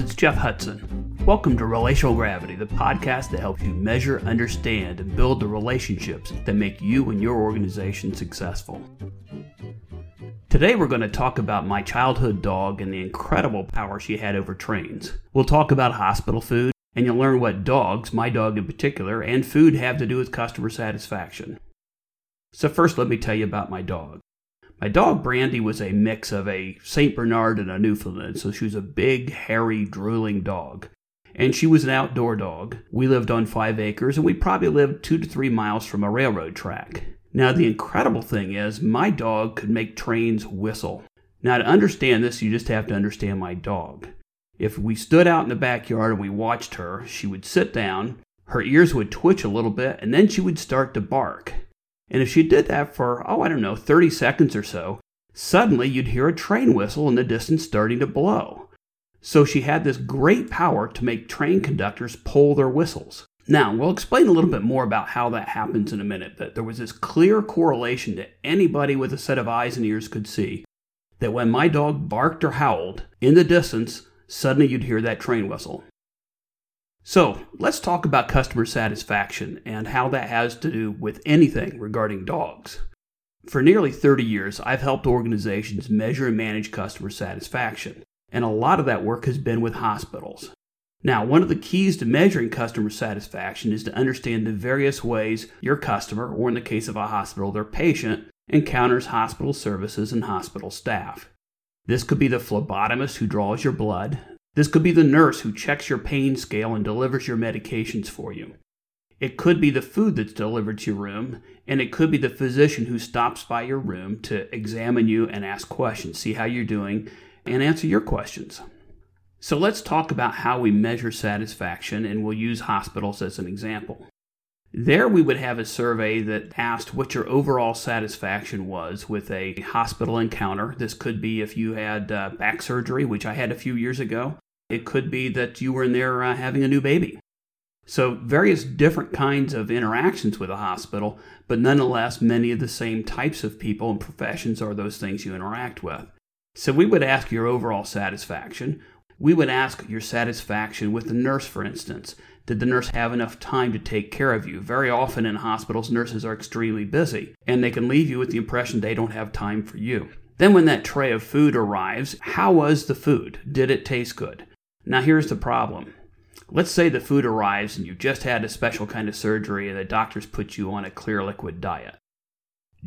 it's Jeff Hudson. Welcome to Relational Gravity, the podcast that helps you measure, understand, and build the relationships that make you and your organization successful. Today, we're going to talk about my childhood dog and the incredible power she had over trains. We'll talk about hospital food, and you'll learn what dogs, my dog in particular, and food have to do with customer satisfaction. So, first, let me tell you about my dog. My dog Brandy was a mix of a St. Bernard and a Newfoundland, so she was a big, hairy, drooling dog. And she was an outdoor dog. We lived on five acres, and we probably lived two to three miles from a railroad track. Now, the incredible thing is, my dog could make trains whistle. Now, to understand this, you just have to understand my dog. If we stood out in the backyard and we watched her, she would sit down, her ears would twitch a little bit, and then she would start to bark. And if she did that for, oh, I don't know, 30 seconds or so, suddenly you'd hear a train whistle in the distance starting to blow. So she had this great power to make train conductors pull their whistles. Now, we'll explain a little bit more about how that happens in a minute, but there was this clear correlation that anybody with a set of eyes and ears could see that when my dog barked or howled, in the distance, suddenly you'd hear that train whistle. So let's talk about customer satisfaction and how that has to do with anything regarding dogs. For nearly 30 years, I've helped organizations measure and manage customer satisfaction, and a lot of that work has been with hospitals. Now, one of the keys to measuring customer satisfaction is to understand the various ways your customer, or in the case of a hospital, their patient, encounters hospital services and hospital staff. This could be the phlebotomist who draws your blood, this could be the nurse who checks your pain scale and delivers your medications for you. It could be the food that's delivered to your room, and it could be the physician who stops by your room to examine you and ask questions, see how you're doing, and answer your questions. So let's talk about how we measure satisfaction, and we'll use hospitals as an example. There, we would have a survey that asked what your overall satisfaction was with a hospital encounter. This could be if you had uh, back surgery, which I had a few years ago. It could be that you were in there uh, having a new baby. So, various different kinds of interactions with a hospital, but nonetheless, many of the same types of people and professions are those things you interact with. So, we would ask your overall satisfaction. We would ask your satisfaction with the nurse, for instance. Did the nurse have enough time to take care of you? Very often in hospitals, nurses are extremely busy, and they can leave you with the impression they don't have time for you. Then, when that tray of food arrives, how was the food? Did it taste good? Now, here's the problem. Let's say the food arrives and you've just had a special kind of surgery and the doctors put you on a clear liquid diet.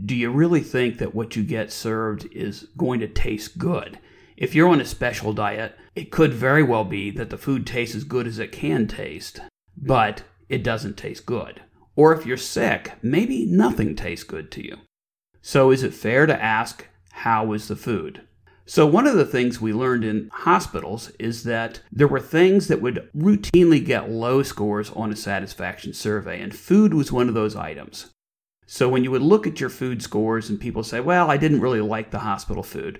Do you really think that what you get served is going to taste good? If you're on a special diet, it could very well be that the food tastes as good as it can taste, but it doesn't taste good. Or if you're sick, maybe nothing tastes good to you. So is it fair to ask, how was the food? So, one of the things we learned in hospitals is that there were things that would routinely get low scores on a satisfaction survey, and food was one of those items. So, when you would look at your food scores and people say, Well, I didn't really like the hospital food,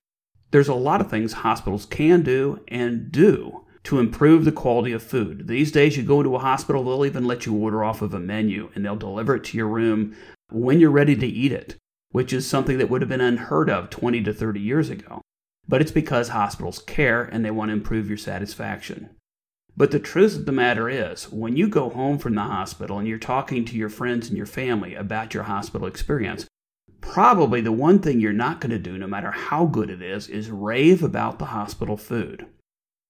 there's a lot of things hospitals can do and do to improve the quality of food. These days, you go into a hospital, they'll even let you order off of a menu and they'll deliver it to your room when you're ready to eat it, which is something that would have been unheard of 20 to 30 years ago. But it's because hospitals care and they want to improve your satisfaction. But the truth of the matter is, when you go home from the hospital and you're talking to your friends and your family about your hospital experience, probably the one thing you're not going to do, no matter how good it is, is rave about the hospital food.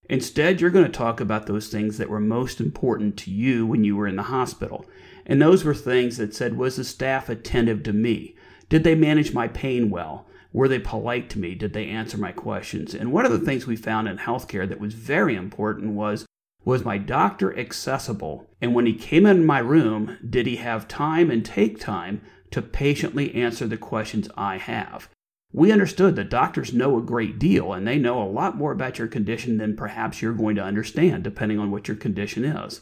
Instead, you're going to talk about those things that were most important to you when you were in the hospital. And those were things that said, Was the staff attentive to me? Did they manage my pain well? Were they polite to me? Did they answer my questions? And one of the things we found in healthcare that was very important was was my doctor accessible? And when he came in my room, did he have time and take time to patiently answer the questions I have? We understood that doctors know a great deal and they know a lot more about your condition than perhaps you're going to understand, depending on what your condition is.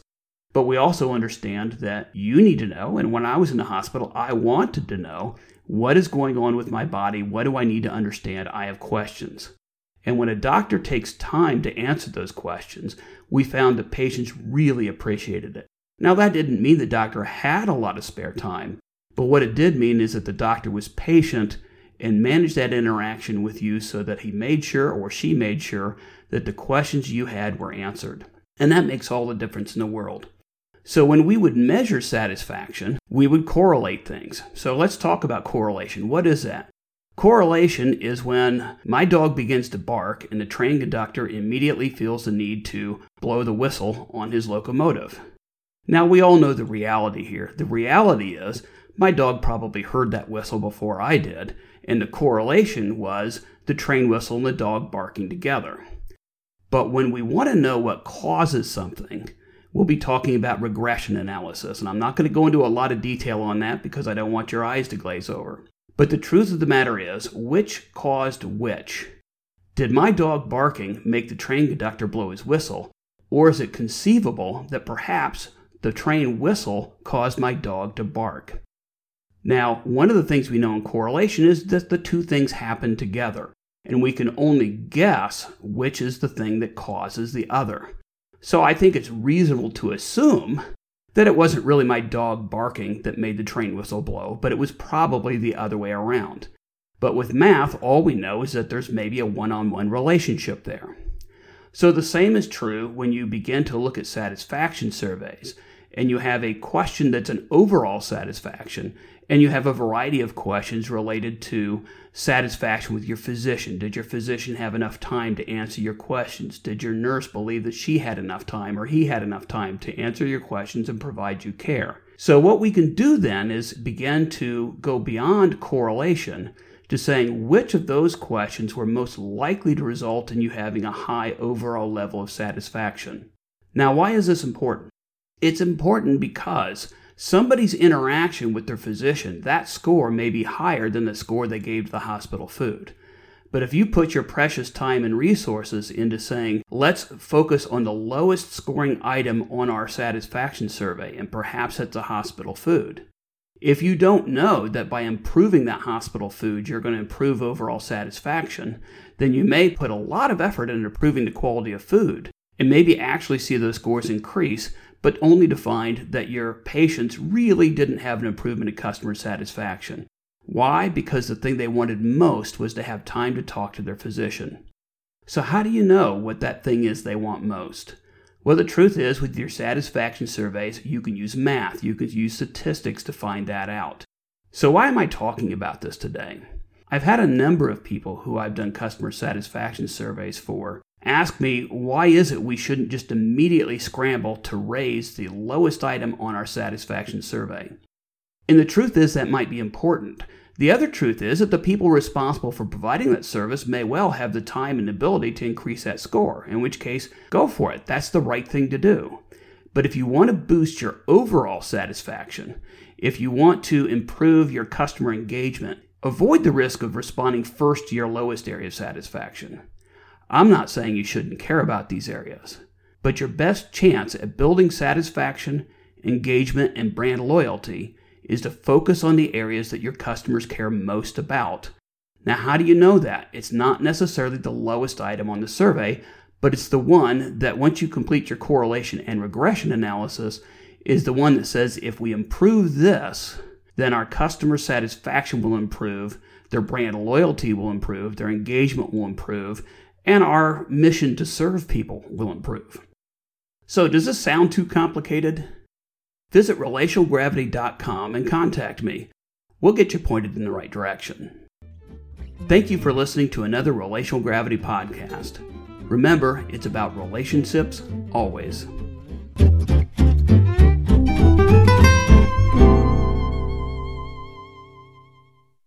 But we also understand that you need to know, and when I was in the hospital, I wanted to know what is going on with my body? What do I need to understand? I have questions. And when a doctor takes time to answer those questions, we found that patients really appreciated it. Now, that didn't mean the doctor had a lot of spare time, but what it did mean is that the doctor was patient and managed that interaction with you so that he made sure or she made sure that the questions you had were answered. And that makes all the difference in the world. So, when we would measure satisfaction, we would correlate things. So, let's talk about correlation. What is that? Correlation is when my dog begins to bark and the train conductor immediately feels the need to blow the whistle on his locomotive. Now, we all know the reality here. The reality is my dog probably heard that whistle before I did, and the correlation was the train whistle and the dog barking together. But when we want to know what causes something, we'll be talking about regression analysis, and I'm not going to go into a lot of detail on that because I don't want your eyes to glaze over. But the truth of the matter is, which caused which? Did my dog barking make the train conductor blow his whistle? Or is it conceivable that perhaps the train whistle caused my dog to bark? Now, one of the things we know in correlation is that the two things happen together, and we can only guess which is the thing that causes the other. So I think it's reasonable to assume that it wasn't really my dog barking that made the train whistle blow, but it was probably the other way around. But with math, all we know is that there's maybe a one on one relationship there. So the same is true when you begin to look at satisfaction surveys and you have a question that's an overall satisfaction, and you have a variety of questions related to satisfaction with your physician. Did your physician have enough time to answer your questions? Did your nurse believe that she had enough time or he had enough time to answer your questions and provide you care? So, what we can do then is begin to go beyond correlation to saying which of those questions were most likely to result in you having a high overall level of satisfaction. Now, why is this important? It's important because somebody's interaction with their physician, that score may be higher than the score they gave to the hospital food. But if you put your precious time and resources into saying, let's focus on the lowest scoring item on our satisfaction survey, and perhaps it's a hospital food. If you don't know that by improving that hospital food, you're going to improve overall satisfaction, then you may put a lot of effort into improving the quality of food and maybe actually see those scores increase, but only to find that your patients really didn't have an improvement in customer satisfaction. Why? Because the thing they wanted most was to have time to talk to their physician. So, how do you know what that thing is they want most? Well, the truth is, with your satisfaction surveys, you can use math, you can use statistics to find that out. So, why am I talking about this today? I've had a number of people who I've done customer satisfaction surveys for ask me why is it we shouldn't just immediately scramble to raise the lowest item on our satisfaction survey. And the truth is that might be important. The other truth is that the people responsible for providing that service may well have the time and ability to increase that score, in which case, go for it. That's the right thing to do. But if you want to boost your overall satisfaction, if you want to improve your customer engagement, avoid the risk of responding first to your lowest area of satisfaction. I'm not saying you shouldn't care about these areas, but your best chance at building satisfaction, engagement, and brand loyalty is to focus on the areas that your customers care most about. Now, how do you know that? It's not necessarily the lowest item on the survey, but it's the one that once you complete your correlation and regression analysis, is the one that says if we improve this, then our customer satisfaction will improve, their brand loyalty will improve, their engagement will improve, and our mission to serve people will improve. So, does this sound too complicated? Visit relationalgravity.com and contact me. We'll get you pointed in the right direction. Thank you for listening to another Relational Gravity podcast. Remember, it's about relationships always.